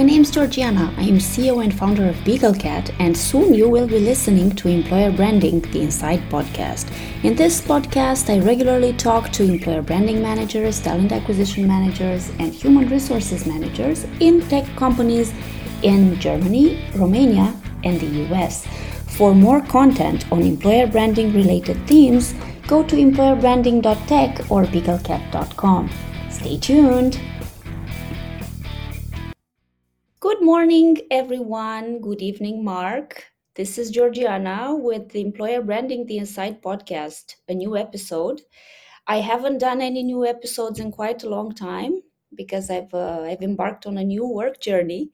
my name is Georgiana. I am CEO and founder of BeagleCat, and soon you will be listening to Employer Branding, the Inside podcast. In this podcast, I regularly talk to employer branding managers, talent acquisition managers, and human resources managers in tech companies in Germany, Romania, and the US. For more content on employer branding related themes, go to employerbranding.tech or beaglecat.com. Stay tuned! Morning, everyone. Good evening, Mark. This is Georgiana with the Employer Branding the Inside podcast, a new episode. I haven't done any new episodes in quite a long time because I've uh, I've embarked on a new work journey,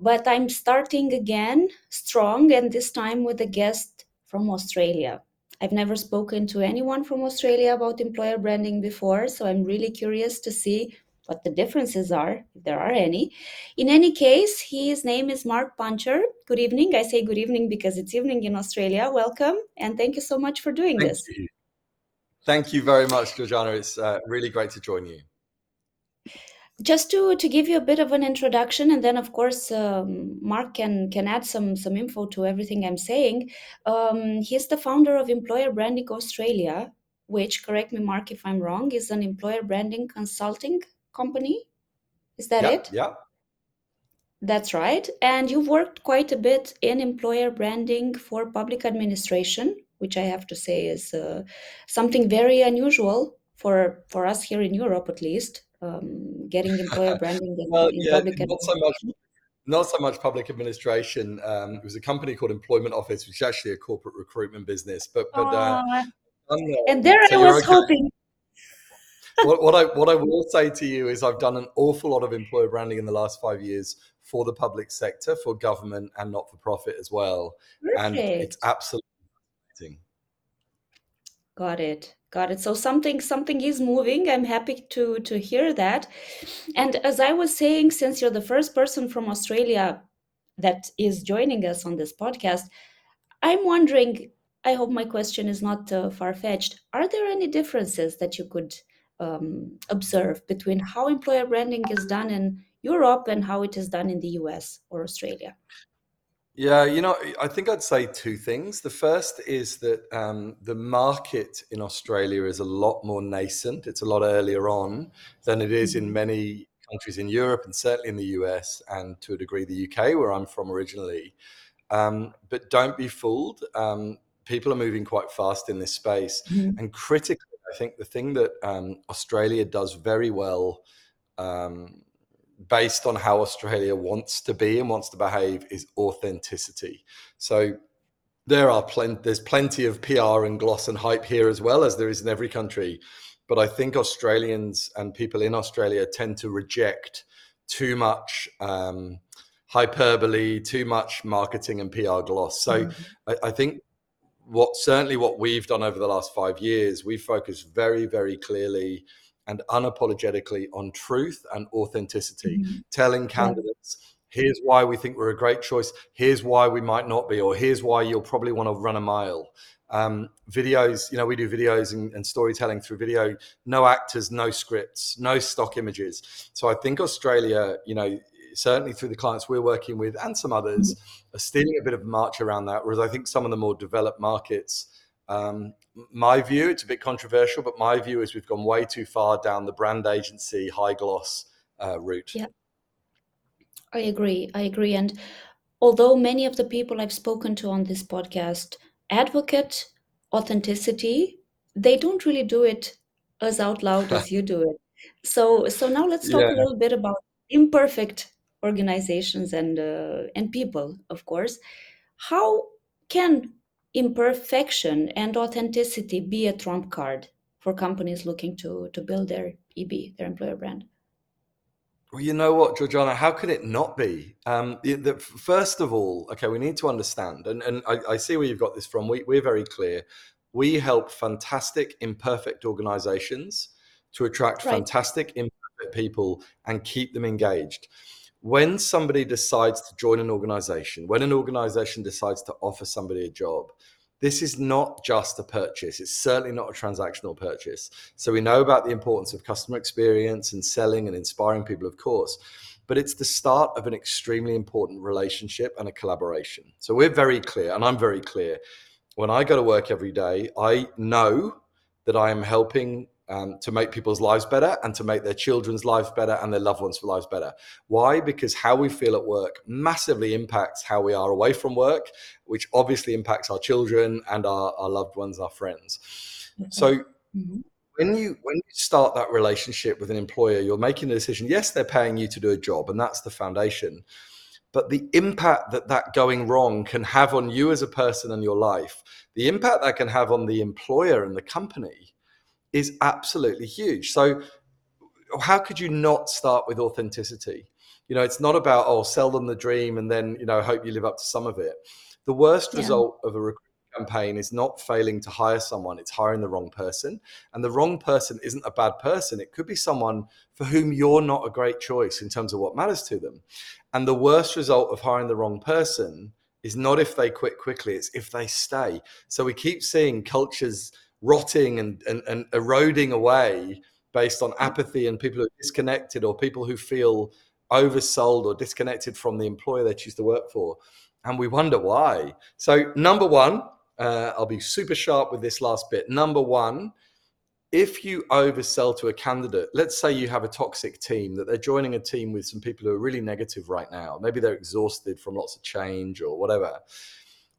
but I'm starting again strong and this time with a guest from Australia. I've never spoken to anyone from Australia about employer branding before, so I'm really curious to see what the differences are, if there are any. In any case, his name is Mark Pinches. Good evening. I say good evening because it's evening in Australia. Welcome, and thank you so much for doing thank this. You. Thank you very much, Georgiana. It's uh, really great to join you. Just to, to give you a bit of an introduction, and then of course um, Mark can can add some some info to everything I'm saying. Um, he's the founder of Employer Branding Australia, which, correct me, Mark, if I'm wrong, is an employer branding consulting company. Is that yeah, it? Yeah. That's right. And you've worked quite a bit in employer branding for public administration, which I have to say is uh, something very unusual for for us here in Europe, at least. Um, getting employer branding in, well, in yeah, public not so much. Not so much public administration. Um, it was a company called Employment Office, which is actually a corporate recruitment business. But but uh, and there so I was okay. hoping what, what, I what I will say to you is I've done an awful lot of employer branding in the last five years for the public sector, for government and not for profit as well, Perfect. and it's absolutely amazing. Got it. Got it. So something something is moving. I'm happy to to hear that. And as I was saying, since you're the first person from Australia that is joining us on this podcast, I'm wondering. I hope my question is not uh, far fetched. Are there any differences that you could um, observe between how employer branding is done in Europe and how it is done in the US or Australia? Yeah, you know, I think I'd say two things. The first is that um, the market in Australia is a lot more nascent. It's a lot earlier on than it is in mm-hmm. many countries in Europe and certainly in the US and to a degree the UK, where I'm from originally. Um, but don't be fooled. Um, people are moving quite fast in this space. Mm-hmm. And critically, I think the thing that um, Australia does very well, um, based on how Australia wants to be and wants to behave, is authenticity. So there are plenty. There's plenty of PR and gloss and hype here as well as there is in every country. But I think Australians and people in Australia tend to reject too much um, hyperbole, too much marketing and PR gloss. So mm-hmm. I, I think what certainly what we've done over the last five years, we focus very, very clearly and unapologetically on truth and authenticity, mm-hmm. telling candidates, here's why we think we're a great choice, here's why we might not be, or here's why you'll probably want to run a mile. Um, videos, you know, we do videos and, and, storytelling through video, no actors, no scripts, no stock images. So I think Australia, you know, certainly through the clients we're working with and some others, mm-hmm. are stealing a bit of march around that. Whereas I think some of the more developed markets, um, my view, it's a bit controversial, but my view is we've gone way too far down the brand agency high gloss uh, route. Yeah, I agree. I agree. And although many of the people I've spoken to on this podcast advocate authenticity, they don't really do it as out loud as you do it. So, so now let's talk yeah. a little bit about imperfect organizations and uh, and people of course how can imperfection and authenticity be a trump card for companies looking to to build their eb their employer brand well, you know what, Georgiana, how could it not be? Um, the, the, first of all, okay, we need to understand, and, and I, I see where you've got this from. We, we're very clear. We help fantastic, imperfect organizations to attract right. fantastic, imperfect people and keep them engaged when somebody decides to join an organization, when an organization decides to offer somebody a job, this is not just a purchase. It's certainly not a transactional purchase. So we know about the importance of customer experience and selling and inspiring people, of course. but it's the start of an extremely important relationship and a collaboration. So we're very clear, and I'm very clear. When I go to work every day, I know that I am helping um, to make people's lives better and to make their children's lives better and their loved ones' lives better. Why? Because how we feel at work massively impacts how we are away from work, which obviously impacts our children and our, our loved ones, our friends. Okay. So mm-hmm. when you when you start that relationship with an employer, you're making a decision. Yes, they're paying you to do a job, and that's the foundation. But the impact that that going wrong can have on you as a person and your life, the impact that can have on the employer and the company is absolutely huge. So, how could you not start with authenticity? You know, it's not about, oh, sell them the dream and then, you know, hope you live up to some of it. The worst yeah. result of a recruitment campaign is not failing to hire someone, it's hiring the wrong person. And the wrong person isn't a bad person. It could be someone for whom you're not a great choice in terms of what matters to them. And the worst result of hiring the wrong person is not if they quit quickly, it's if they stay. So we keep seeing cultures rotting and, and, and eroding away based on apathy and people who are disconnected or people who feel oversold or disconnected from the employer they choose to work for. And we wonder why. So, number one, uh, I'll be super sharp with this last bit. Number one, if you oversell to a candidate, let's say you have a toxic team that they're joining a team with some people who are really negative right now. Maybe they're exhausted from lots of change or whatever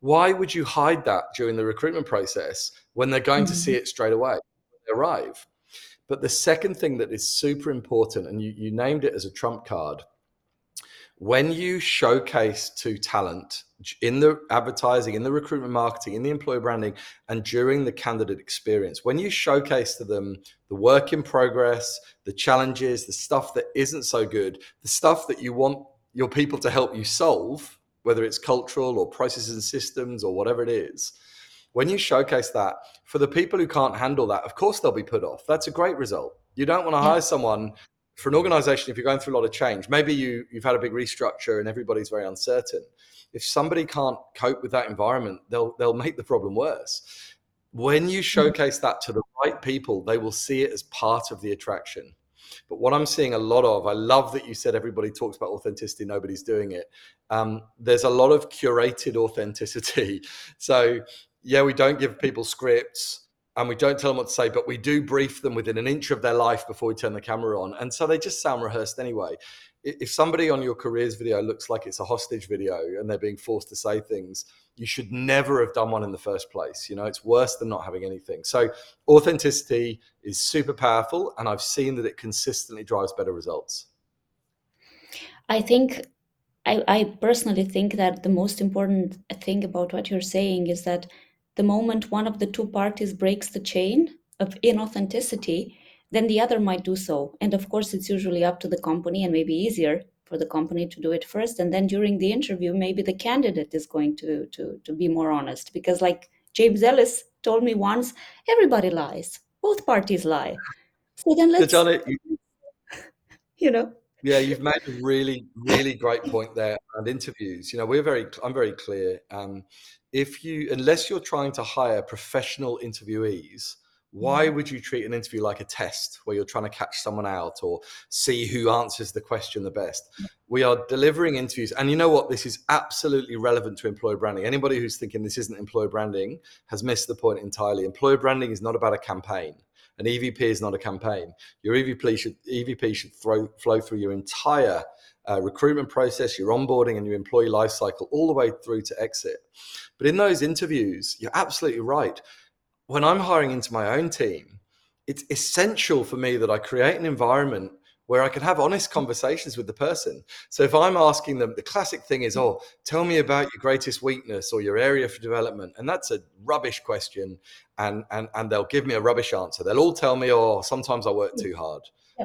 why would you hide that during the recruitment process when they're going mm-hmm. to see mm-hmm. it straight away they arrive? But the second thing that is super important, and you, you named it as a trump card, when you showcase to talent in the advertising, in the recruitment marketing, in the employer branding, and during the candidate experience, when you showcase to them the work in progress, the challenges, the stuff that isn't so good, the stuff that you want your people to help you solve, whether it's cultural or processes and systems or whatever it is, when you showcase that for the people who can't handle that, of course they'll be put off. That's a great result. You don't want to hire someone for an organization if you're going through a lot of change. Maybe you you've had a big restructure and everybody's very uncertain. If somebody can't cope with that environment, they'll they'll make the problem worse. When you showcase that to the right people, they will see it as part of the attraction. But what I'm seeing a lot of, I love that you said everybody talks about authenticity, nobody's doing it. Um, there's a lot of curated authenticity. So, yeah, we don't give people scripts and we don't tell them what to say, but we do brief them within an inch of their life before we turn the camera on. And so they just sound rehearsed anyway. If somebody on your careers video looks like it's a hostage video and they're being forced to say things, you should never have done one in the first place. You know, it's worse than not having anything. So authenticity is super powerful, and I've seen that it consistently drives better results. I think I, I personally think that the most important thing about what you're saying is that the moment one of the two parties breaks the chain of inauthenticity, then the other might do so. And of course, it's usually up to the company and maybe easier for the company to do it first. And then during the interview maybe the candidate is going to to to be more honest. Because like james ellis told me once everybody lies. Both parties lie. So then let's so Johnny, you, you know yeah you've made a really really great point there around interviews you know we're very i'm very clear um, if you unless you're trying to hire professional interviewees why mm. would you treat an interview like a test where you're trying to catch someone out or see who answers the question the best? We are delivering interviews. And you know what? This is absolutely relevant to employer branding. Anybody who's thinking this isn't employer branding has missed the point entirely. Employer branding is not about a campaign. An EVP is not a campaign. Your EVP should, EVP should throw, flow through your entire uh, recruitment process, your onboarding, and your employee life cycle all the way through to exit. But in those interviews, you're absolutely right when I'm hiring into my own team, it's essential for me that I create an environment where I can have honest conversations with the person. So if I'm asking them, the classic thing is, oh, tell me about your greatest weakness or your area for development. And that's a rubbish question. And, and, and they'll give me a rubbish answer. They'll all tell me, oh, sometimes I work too hard.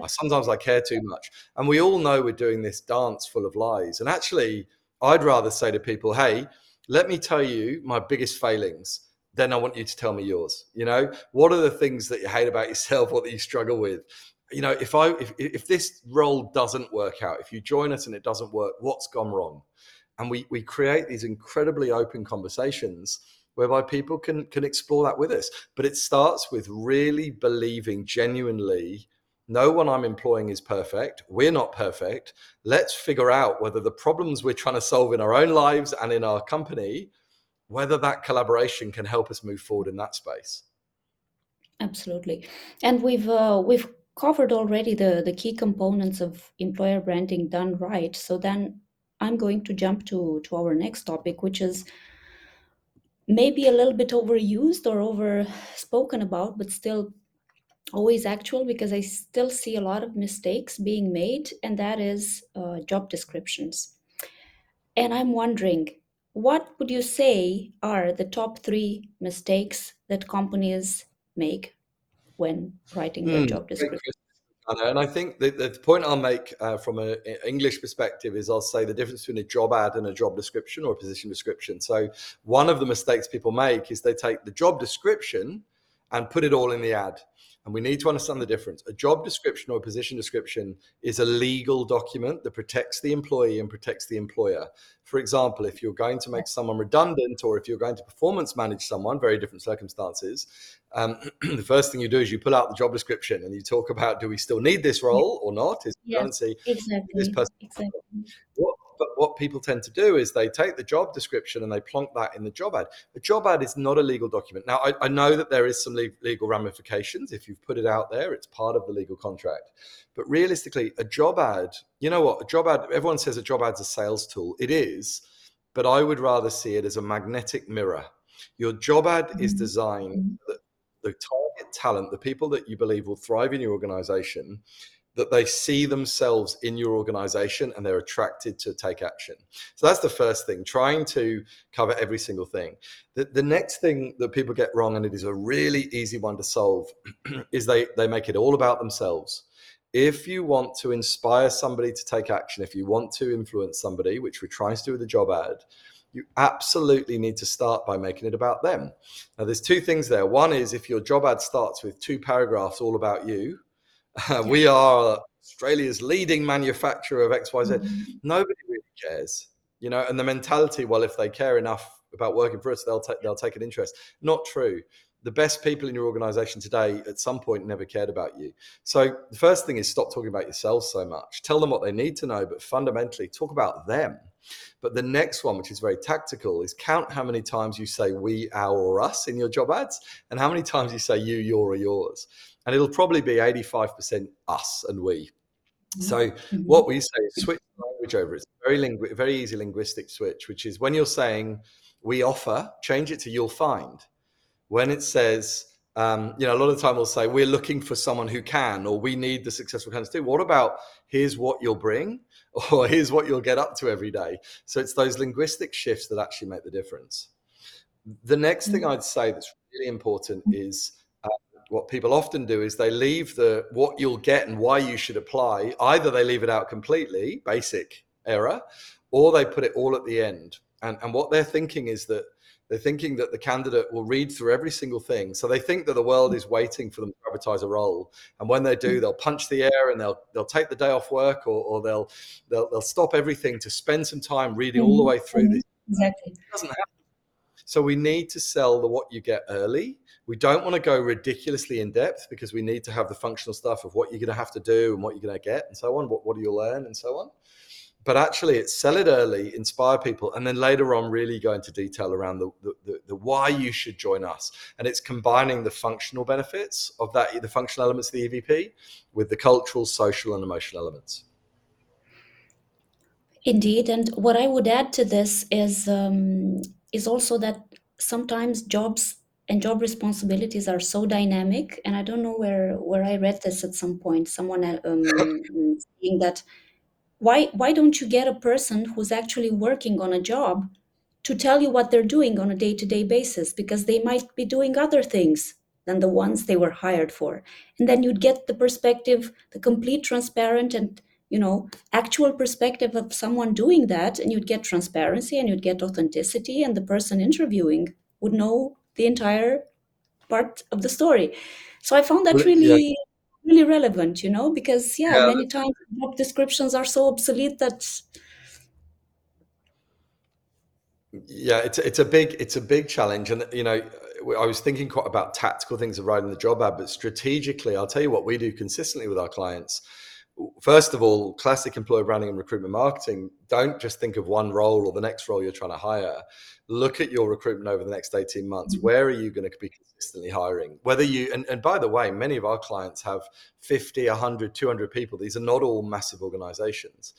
Sometimes I care too much. And we all know we're doing this dance full of lies. And actually, I'd rather say to people, hey, let me tell you my biggest failings then I want you to tell me yours. You know, what are the things that you hate about yourself or that you struggle with? You know, if I if if this role doesn't work out, if you join us and it doesn't work, what's gone wrong? And we we create these incredibly open conversations whereby people can can explore that with us. But it starts with really believing genuinely no one I'm employing is perfect. We're not perfect. Let's figure out whether the problems we're trying to solve in our own lives and in our company, whether that collaboration can help us move forward in that space. Absolutely. And we've uh, we've covered already the the key components of employer branding done right. So then I'm going to jump to to our next topic, which is maybe a little bit overused or over spoken about, but still always actual because I still see a lot of mistakes being made, and that is uh, job descriptions. And I'm wondering, what would you say are the top three mistakes that companies make when writing their Hmm, job description? Anna. And I think the, the point I'll make uh, from an English perspective is I'll say the difference between a job ad and a job description or a position description. So one of the mistakes people make is they take the job description and put it all in the ad. And we need to understand the difference. A job description or a position description is a legal document that protects the employee and protects the employer. For example, if you're going to make someone redundant or if you're going to performance manage someone, very different circumstances, um, the first thing you do is you pull out the job description and you talk about do we still need this role or not? Is redundancy exactly, this person exactly. what, but what people tend to do is they take the job description and they plonk that in the job ad. A job ad is not a legal document. Now, I, I know that there is some le- legal ramifications. If you've put it out there, it's part of the legal contract. But realistically, a job ad, you know what? A job ad, everyone says a job ad's a sales tool. It is, but I would rather see it as a magnetic mirror. Your job ad is Mhm, designed that the target talent, the people that you believe will thrive in your organization, that they see themselves in your organization and they're attracted to take action. So that's the first thing, trying to cover every single thing. The, the next thing that people get wrong, and it is a really easy one to solve, is they, they make it all about themselves. If you want to inspire somebody to take action, if you want to influence somebody, which we're trying to do with the job ad, you absolutely need to start by making it about them. Now, there's two things there. One is if your job ad starts with two paragraphs all about you, uh, we are Australia's leading manufacturer of XYZ. Mhm, Nobody really cares, you know. And the mentality, well, if they care enough about working for us, they'll take they'll take an interest. Not true. The best people in your organization today, at some point, never cared about you. So the first thing is stop talking about yourselves so much. Tell them what they need to know, but fundamentally, talk about them. But the next one, which is very tactical, is count how many times you say we, our, or us in your job ads, and how many times you say you, your, or yours. And it'll probably be 85% us and we. So mhm. what we say is switch the language over. It's a very lingu- very easy linguistic switch, which is when you're saying we offer, change it to you'll find. When it says, um, you know, a lot of the time we'll say we're looking for someone who can, or we need the successful candidates to. What about here's what you'll bring, or here's what you'll get up to every day? So it's those linguistic shifts that actually make the difference. The next thing Mhm. I'd say that's really important is uh, what people often do is they leave the what you'll get and why you should apply. Either they leave it out completely, basic error, or they put it all at the end. And and what they're thinking is that they're thinking that the candidate will read through every single thing. So they think that the world is waiting for them to advertise a role. And when they do, they'll punch the air and they'll they'll take the day off work or, or they'll, they'll they'll stop everything to spend some time reading all the Mhm, way through this. Exactly. It doesn't happen. So we need to sell the what you get early. We don't want to go ridiculously in depth because we need to have the functional stuff of what you're going to have to do and what you're going to get and so on. What, what do you learn and so on. But actually, it's sell it early, inspire people, and then later on, really go into detail around the, the, the, the why you should join us. And it's combining the functional benefits of that, the functional elements of the EVP, with the cultural, social, and emotional elements. Indeed, and what I would add to this is um, is also that sometimes jobs and job responsibilities are so dynamic, and I don't know where where I read this at some point. Someone uh, um, saying that why why don't you get a person who's actually working on a job to tell you what they're doing on a day-to-day basis because they might be doing other things than the ones they were hired for and then you'd get the perspective the complete transparent and you know actual perspective of someone doing that and you'd get transparency and you'd get authenticity and the person interviewing would know the entire part of the story. So i found that Well, yeah, really really relevant you know because yeah yeah, many times job descriptions are so obsolete that yeah it's it's a big it's a big challenge. And you know I was thinking quite about tactical things of writing the job ad, but strategically, I'll tell you what we do consistently with our clients. First of all, classic employer branding and recruitment marketing, don't just think of one role or the next role you're trying to hire. Look at your recruitment over the next 18 months. Mm-hmm. Where are you going to be consistently hiring? Whether you, and, and by the way, many of our clients have 50, 100, 200 people. These are not all massive organizations.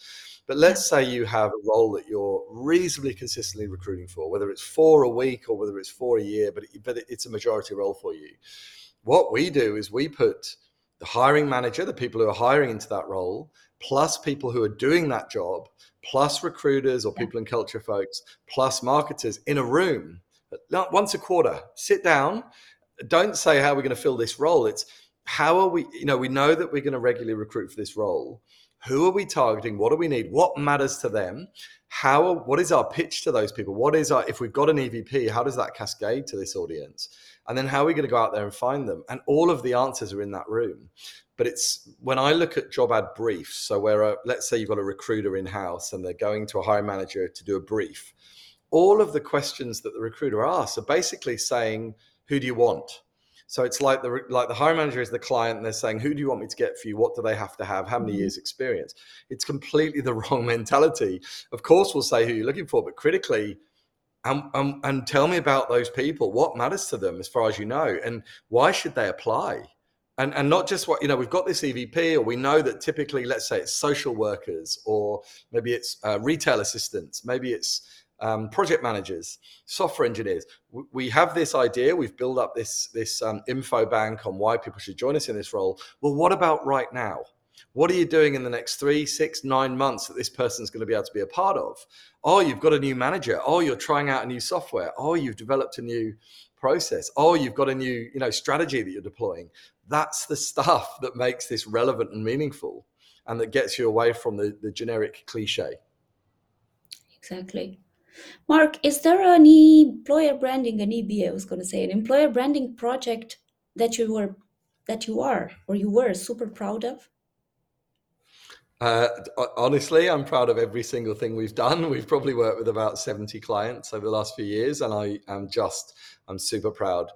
But let's say you have a role that you're reasonably consistently recruiting for, whether it's four a week or whether it's four a year, but, but it's a majority role for you. What we do is we put the hiring manager, the people who are hiring into that role, plus people who are doing that job, plus recruiters or people in culture folks, plus marketers in a room. Once a quarter. Sit down. Don't say how we're going to fill this role. It's how are we, you know, we know that we're going to regularly recruit for this role. Who are we targeting? What do we need? What matters to them? How what is our pitch to those people? What is our if we've got an evp how does that cascade to this audience and then how are we going to go out there and find them and all of the answers are in that room but it's when i look at job ad briefs so where a, let's say you've got a recruiter in house and they're going to a hiring manager to do a brief all of the questions that the recruiter asks are basically saying who do you want so it's like the like the hiring manager is the client, and they're saying, "Who do you want me to get for you? What do they have to have? How many mm-hmm. years experience?" It's completely the wrong mentality. Of course, we'll say who you're looking for, but critically, and, and, and tell me about those people. What matters to them, as far as you know, and why should they apply? And, and not just what you know we've got this evp or we know that typically let's say it's social workers or maybe it's uh, retail assistants maybe it's um, project managers, software engineers. We have this idea. We've built up this this um, info bank on why people should join us in this role. Well, what about right now? What are you doing in the next three, six, nine months that this person's going to be able to be a part of? Oh, you've got a new manager. Oh, you're trying out a new software. Oh, you've developed a new process. Oh, you've got a new you know strategy that you're deploying. That's the stuff that makes this relevant and meaningful, and that gets you away from the, the generic cliche. Exactly. Mark, is there any employer branding, an EB, I was going to say, an employer branding project that you were, that you are, or you were super proud of? Uh, honestly, I'm proud of every single thing we've done. We've probably worked with about 70 clients over the last few years, and I am just, I'm super proud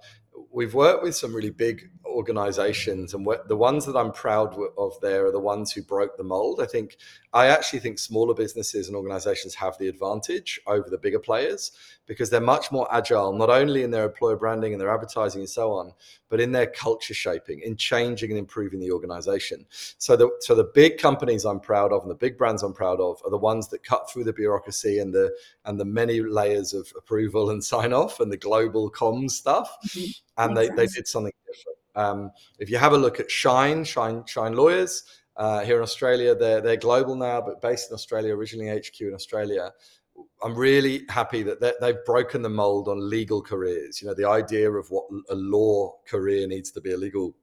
we've worked with some really big organizations and the ones that i'm proud of there are the ones who broke the mold. I think i actually think smaller businesses and organizations have the advantage over the bigger players because they're much more agile not only in their employer branding and their advertising and so on but in their culture shaping in changing and improving the organization. So the so the big companies i'm proud of and the big brands i'm proud of are the ones that cut through the bureaucracy and the and the many layers of approval and sign off and the global comms stuff. Mm-hmm. And they, they did something different. Um, if you have a look at Shine, Shine, Shine Lawyers uh, here in Australia, they're they're global now, but based in Australia, originally HQ in Australia. I'm really happy that they've broken the mold on legal careers. You know, the idea of what a law career needs to be, a legal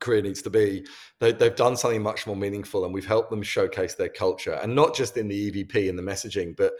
career needs to be. They, have done something much more meaningful, and we've helped them showcase their culture, and not just in the EVP and the messaging, but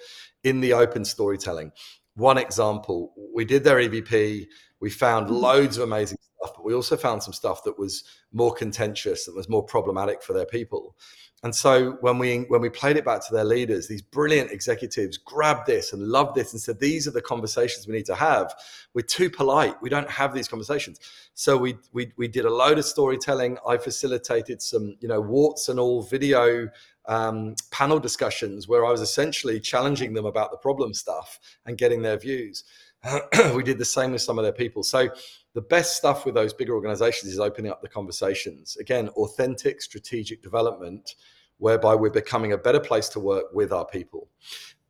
in the open storytelling. One example, we did their EVP we found mm-hmm. loads of amazing stuff, but we also found some stuff that was more contentious, that was more problematic for their people. And so when we when we played it back to their leaders, these brilliant executives grabbed this and loved this and said, "These are the conversations we need to have. We're too polite. We don't have these conversations." So we we we did a load of storytelling. I facilitated some, you know, warts and all video um, panel discussions where I was essentially challenging them about the problem stuff and getting their views. we did the same with some of their people. So the best stuff with those bigger organizations is opening up the conversations. Again, authentic strategic development, whereby we're becoming a better place to work with our people.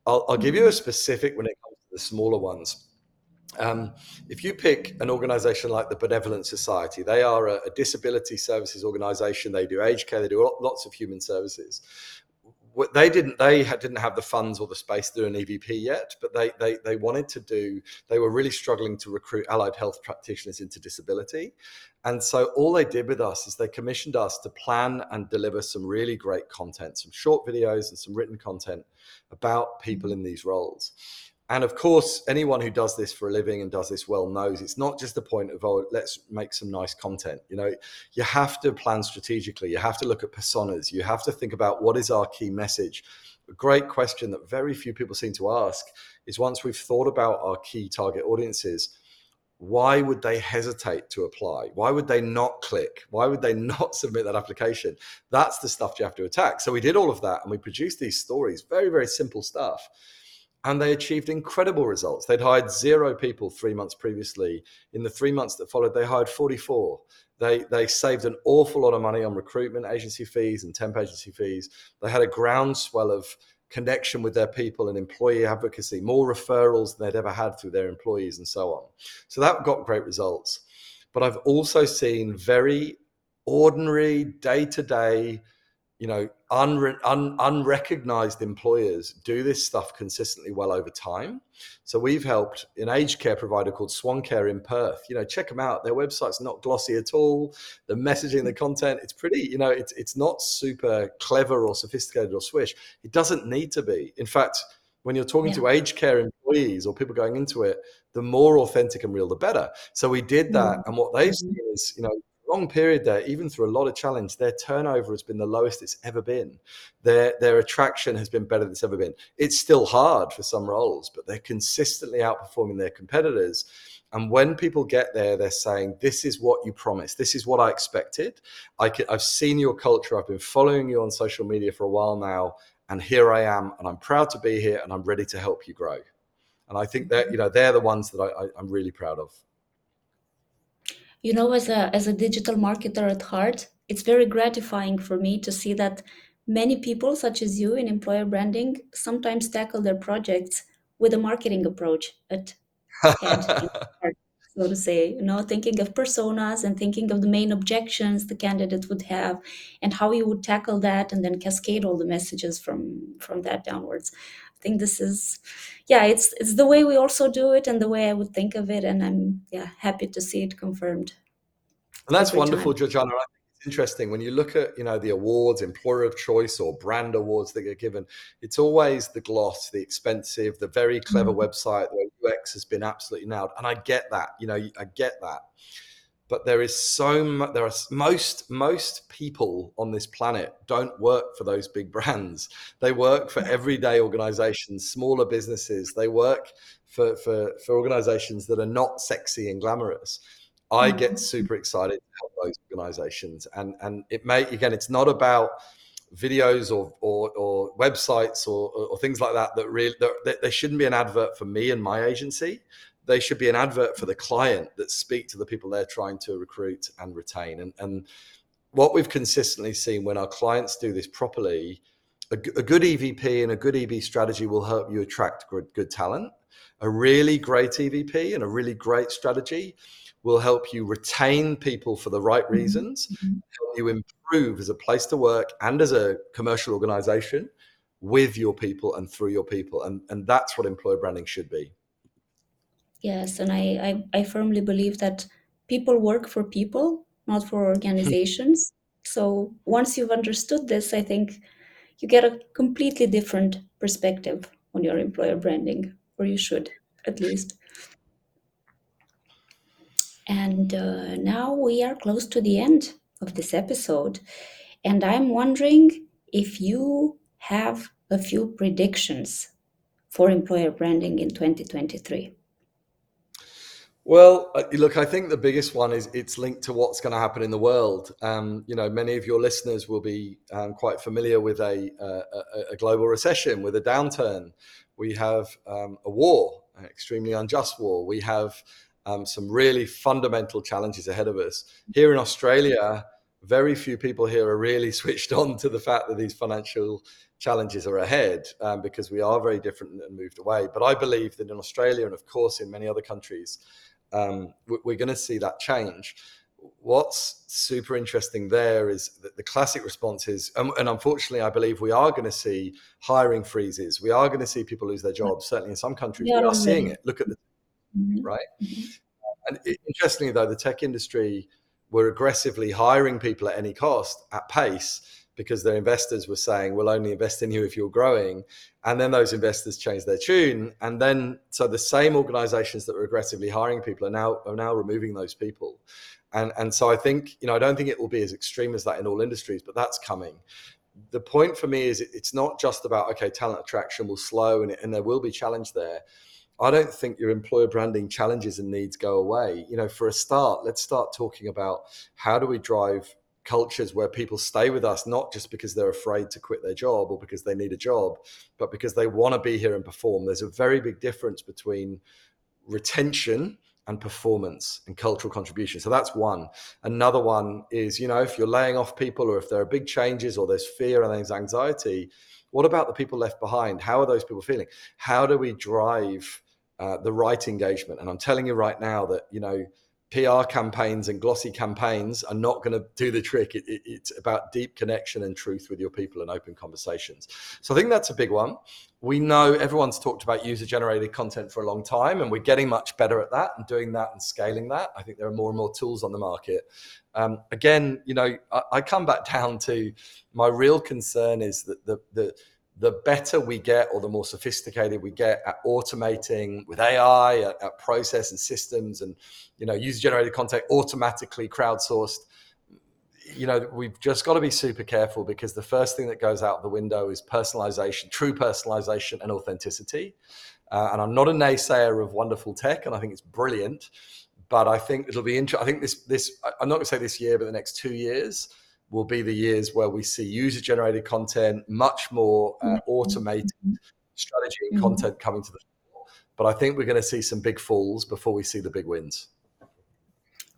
I'll, I'll give you a mm-hmm. specific when it comes to the smaller ones. Um, if you pick an organization like the Benevolent Society, they are a, a disability services organization. They do aged care, they do lots of human services they didn't they didn't have the funds or the space to do an EVP yet, but they they they wanted to do. They were really struggling to recruit allied health practitioners into disability, and so all they did with us is they commissioned us to plan and deliver some really great content, some short videos and some written content about people in these roles. And of course, anyone who does this for a living and does this well knows it's not just the point of, oh, let's make some nice content. You know, you have to plan strategically. You have to look at personas. You have to think about what is our key message. A great question that very few people seem to ask is once we've thought about our key target audiences, why would they hesitate to apply? Why would they not click? Why would they not submit that application? That's the stuff you have to attack. So we did all of that and we produced these stories, very, very simple stuff. And they achieved incredible results. They'd hired zero people three months previously. In the three months that followed, they hired 44. They, they saved an awful lot of money on recruitment agency fees and temp agency fees. They had a groundswell of connection with their people and employee advocacy, more referrals than they'd ever had through their employees, and so on. So that got great results. But I've also seen very ordinary, day to day you know, unre- un- unrecognized employers do this stuff consistently well over time. So we've helped an aged care provider called Swan Care in Perth. You know, check them out. Their website's not glossy at all. The messaging, the content, it's pretty. You know, it's it's not super clever or sophisticated or swish. It doesn't need to be. In fact, when you're talking yeah. to aged care employees or people going into it, the more authentic and real, the better. So we did that, mm-hmm. and what they've mm-hmm. seen is, you know, long period there, even through a lot of challenge, their turnover has been the lowest it's ever been. Their their attraction has been better than it's ever been. It's still hard for some roles, but they're consistently outperforming their competitors. And when people get there, they're saying, "This is what you promised. This is what I expected. I have seen your culture. I've been following you on social media for a while now, and here I am, and I'm proud to be here, and I'm ready to help you grow." And I think that mm-hmm. you know they're the ones that I, I, I'm really proud of you know as a as a digital marketer at heart it's very gratifying for me to see that many people such as you in employer branding sometimes tackle their projects with a marketing approach at head so to say you know thinking of personas and thinking of the main objections the candidate would have and how you would tackle that and then cascade all the messages from from that downwards think this is yeah it's it's the way we also do it and the way i would think of it and i'm yeah happy to see it confirmed and that's wonderful time. georgiana I think it's interesting when you look at you know the awards employer of choice or brand awards that get given it's always the gloss the expensive the very clever mm-hmm. website where ux has been absolutely nailed and i get that you know i get that but there is so much there are most most people on this planet don't work for those big brands. They work for everyday organizations smaller businesses. They work for for for organizations that are not sexy and glamorous. I get mm-hmm. super excited to help those organizations and and it may again it's not about videos or or, or websites or, or, things like that that really that, they shouldn't be an advert for me and my agency they should be an advert for the client that speak to the people they're trying to recruit and retain. And, and what we've consistently seen when our clients do this properly, a, a good EVP and a good EB strategy will help you attract good, good talent. A really great EVP and a really great strategy will help you retain people for the right mm-hmm. reasons, mm-hmm. help you improve as a place to work and as a commercial organization with your people and through your people. And, and that's what employer branding should be. Yes, and I, I, I firmly believe that people work for people, not for organizations. so once you've understood this, I think you get a completely different perspective on your employer branding, or you should at least. And uh, now we are close to the end of this episode. And I'm wondering if you have a few predictions for employer branding in 2023. Well, uh, look, I think the biggest one is it's linked to what's going to happen in the world. Um, you know, many of your listeners will be um, quite familiar with a, a, a, global recession, with a downturn. We have um, a war, an extremely unjust war. We have um, some really fundamental challenges ahead of us. Here in Australia, very few people here are really switched on to the fact that these financial challenges are ahead um, because we are very different and moved away. But I believe that in Australia and, of course, in many other countries, um, we're going to see that change. What's super interesting there is that the classic response is, um, and unfortunately, I believe we are going to see hiring freezes. We are going to see people lose their jobs. Certainly, in some countries, yeah, we are seeing it. Look at the mm-hmm. right. Mm-hmm. And it, interestingly, though, the tech industry were aggressively hiring people at any cost at pace because their investors were saying, we'll only invest in you if you're growing. And then those investors changed their tune. And then, so the same organizations that were aggressively hiring people are now, are now removing those people. And, and so I think, you know, I don't think it will be as extreme as that in all industries, but that's coming. The point for me is it's not just about, okay, talent attraction will slow and, and there will be challenge there. I don't think your employer branding challenges and needs go away. You know, for a start, let's start talking about how do we drive cultures where people stay with us not just because they're afraid to quit their job or because they need a job, but because they want to be here and perform. There's a very big difference between retention and performance and cultural contribution. So that's one. Another one is, you know, if you're laying off people or if there are big changes or there's fear and there's anxiety, what about the people left behind? How are those people feeling? How do we drive uh, the right engagement? And I'm telling you right now that, you know, PR campaigns and glossy campaigns are not going to do the trick. It, it, it's about deep connection and truth with your people and open conversations. So I think that's a big one. We know everyone's talked about user generated content for a long time, and we're getting much better at that and doing that and scaling that. I think there are more and more tools on the market. Um, again, you know, I, I, come back down to my real concern is that the, the the better we get or the more sophisticated we get at automating with AI, at, at process and systems and, you know, user generated content automatically crowdsourced, you know, we've just got to be super careful because the first thing that goes out the window is personalization, true personalization and authenticity. Uh, and I'm not a naysayer of wonderful tech, and I think it's brilliant. But I think it'll be interesting. I think this, this, I'm not going to say this year, but the next two years, will be the years where we see user generated content, much more uh, mm-hmm. automated strategy and mm-hmm. content coming to the fore. But I think we're going to see some big falls before we see the big wins.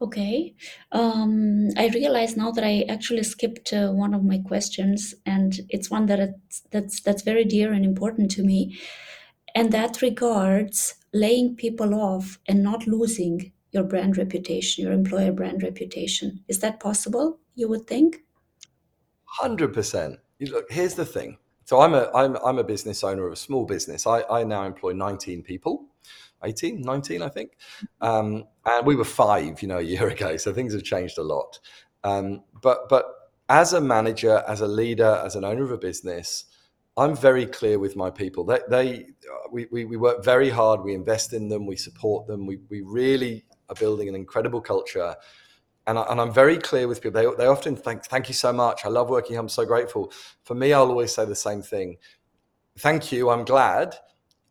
Okay. Um, I realize now that I actually skipped uh, one of my questions, and it's one that it's, that's that's very dear and important to me, and that regards laying people off and not losing your brand reputation, your employer brand reputation. Is that possible? You would think. Hundred percent. Look, here's the thing. So I'm a I'm I'm a business owner of a small business. I, I now employ 19 people, 18, 19, I think. Um, and we were five, you know, a year ago. So things have changed a lot. Um, but but as a manager, as a leader, as an owner of a business, I'm very clear with my people. They, they we, we, we work very hard. We invest in them. We support them. We, we really are building an incredible culture and, I, am very clear with people. They, they often thank, thank you so much. I love working. I'm so grateful. For me, I'll always say the same thing. Thank you. I'm glad.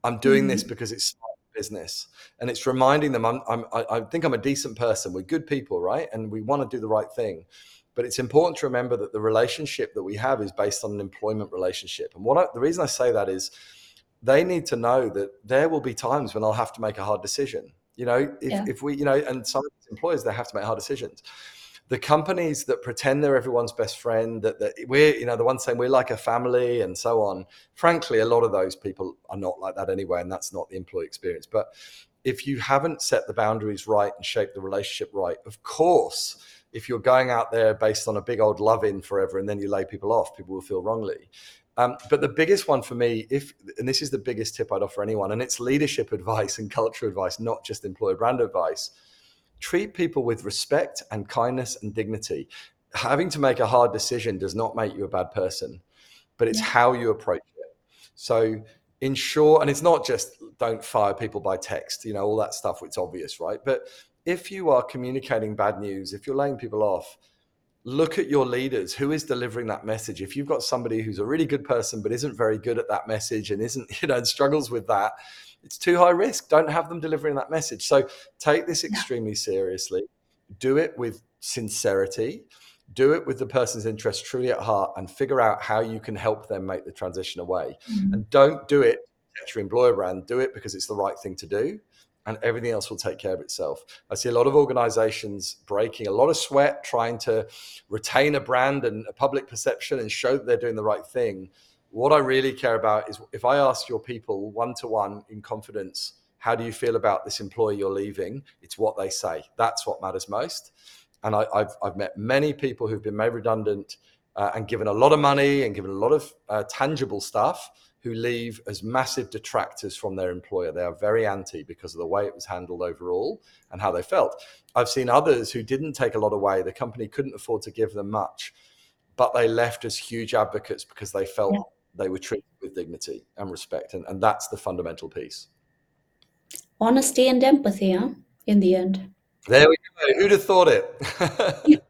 I'm doing mm-hmm. this because it's business, and it's reminding them. I'm, I'm, I think I'm a decent person. We're good people, right? And we want to do the right thing. But it's important to remember that the relationship that we have is based on an employment relationship. And what I, the reason I say that is, they need to know that there will be times when I'll have to make a hard decision you know, if, yeah. if we, you know, and some employers, they have to make hard decisions. The companies that pretend they're everyone's best friend, that, that we're, you know, the ones saying we're like a family and so on, frankly, a lot of those people are not like that anyway. And that's not the employee experience. But if you haven't set the boundaries right and shaped the relationship right, of course, if you're going out there based on a big old love in forever and then you lay people off, people will feel wrongly. Um, but the biggest one for me, if and this is the biggest tip I'd offer anyone, and it's leadership advice and culture advice, not just employer brand advice. Treat people with respect and kindness and dignity. Having to make a hard decision does not make you a bad person, but it's yeah. how you approach it. So ensure, and it's not just don't fire people by text, you know, all that stuff, it's obvious, right? But if you are communicating bad news, if you're laying people off, look at your leaders. Who is delivering that message? If you've got somebody who's a really good person but isn't very good at that message and isn't you know and struggles with that it's too high risk. Don't have them delivering that message. So take this extremely seriously. Do it with sincerity. Do it with the person's interest truly at heart and figure out how you can help them make the transition away. Mm-hmm. and don't do it your employer brand. Do it because it's the right thing to do and everything else will take care of itself. I see a lot of organizations breaking a lot of sweat trying to retain a brand and a public perception and show that they're doing the right thing. What I really care about is if I ask your people one to one in confidence, how do you feel about this employee you're leaving? It's what they say. That's what matters most. And I, have I've met many people who've been made redundant uh, and given a lot of money and given a lot of uh, tangible stuff who leave as massive detractors from their employer. They are very anti because of the way it was handled overall and how they felt. I've seen others who didn't take a lot away. The company couldn't afford to give them much, but they left as huge advocates because they felt yeah. they were treated with dignity and respect. And, and that's the fundamental piece. Honesty and empathy, huh? in the end. There we go. Who'd have thought it?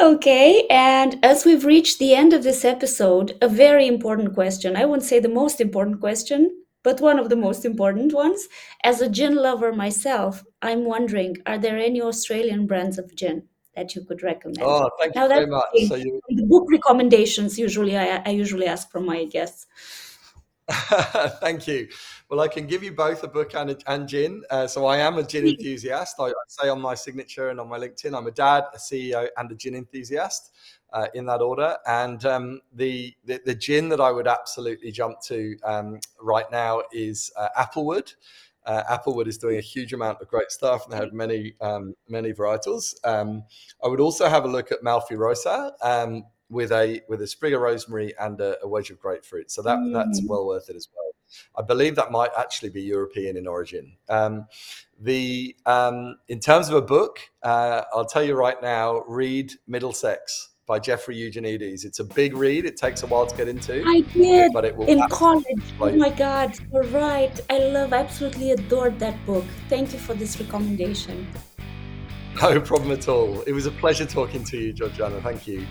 Okay, and as we've reached the end of this episode, a very important question. I wouldn't say the most important question, but one of the most important ones. As a gin lover myself, I'm wondering are there any Australian brands of gin that you could recommend? Oh, thank you very much. the So you, the book recommendations usually I, I usually ask from my guests. Thank you. Well, I can give you both a book and, a, and gin. Uh, so I am a gin enthusiast. I, I, say on my signature and on my LinkedIn, I'm a dad, a CEO, and a gin enthusiast uh, in that order. And um, the, the, the gin that I would absolutely jump to um, right now is uh, Applewood. Uh, Applewood is doing a huge amount of great stuff, and they have many um, many varietals. Um, I would also have a look at Malfy Rosa um, with a with a sprig of rosemary and a, a wedge of grapefruit. So that mm. that's well worth it as well. I believe that might actually be European in origin. Um, the um, in terms of a book, uh, I'll tell you right now: read Middlesex by Jeffrey Eugenides. It's a big read. It takes a while to get into. I did, but it will in college. Oh my God, you're right. I love, absolutely adored that book. Thank you for this recommendation. No problem at all. It was a pleasure talking to you, Georgiana. Thank you.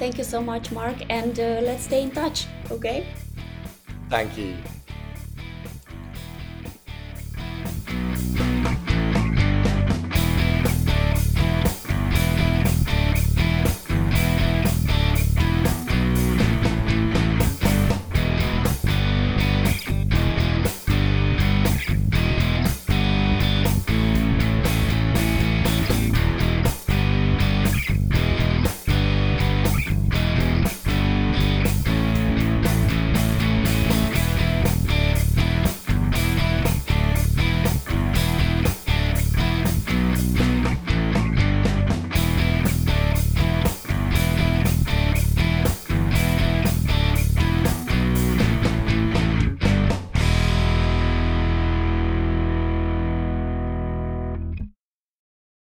Thank you so much, Mark, and uh, let's stay in touch, okay? Thank you.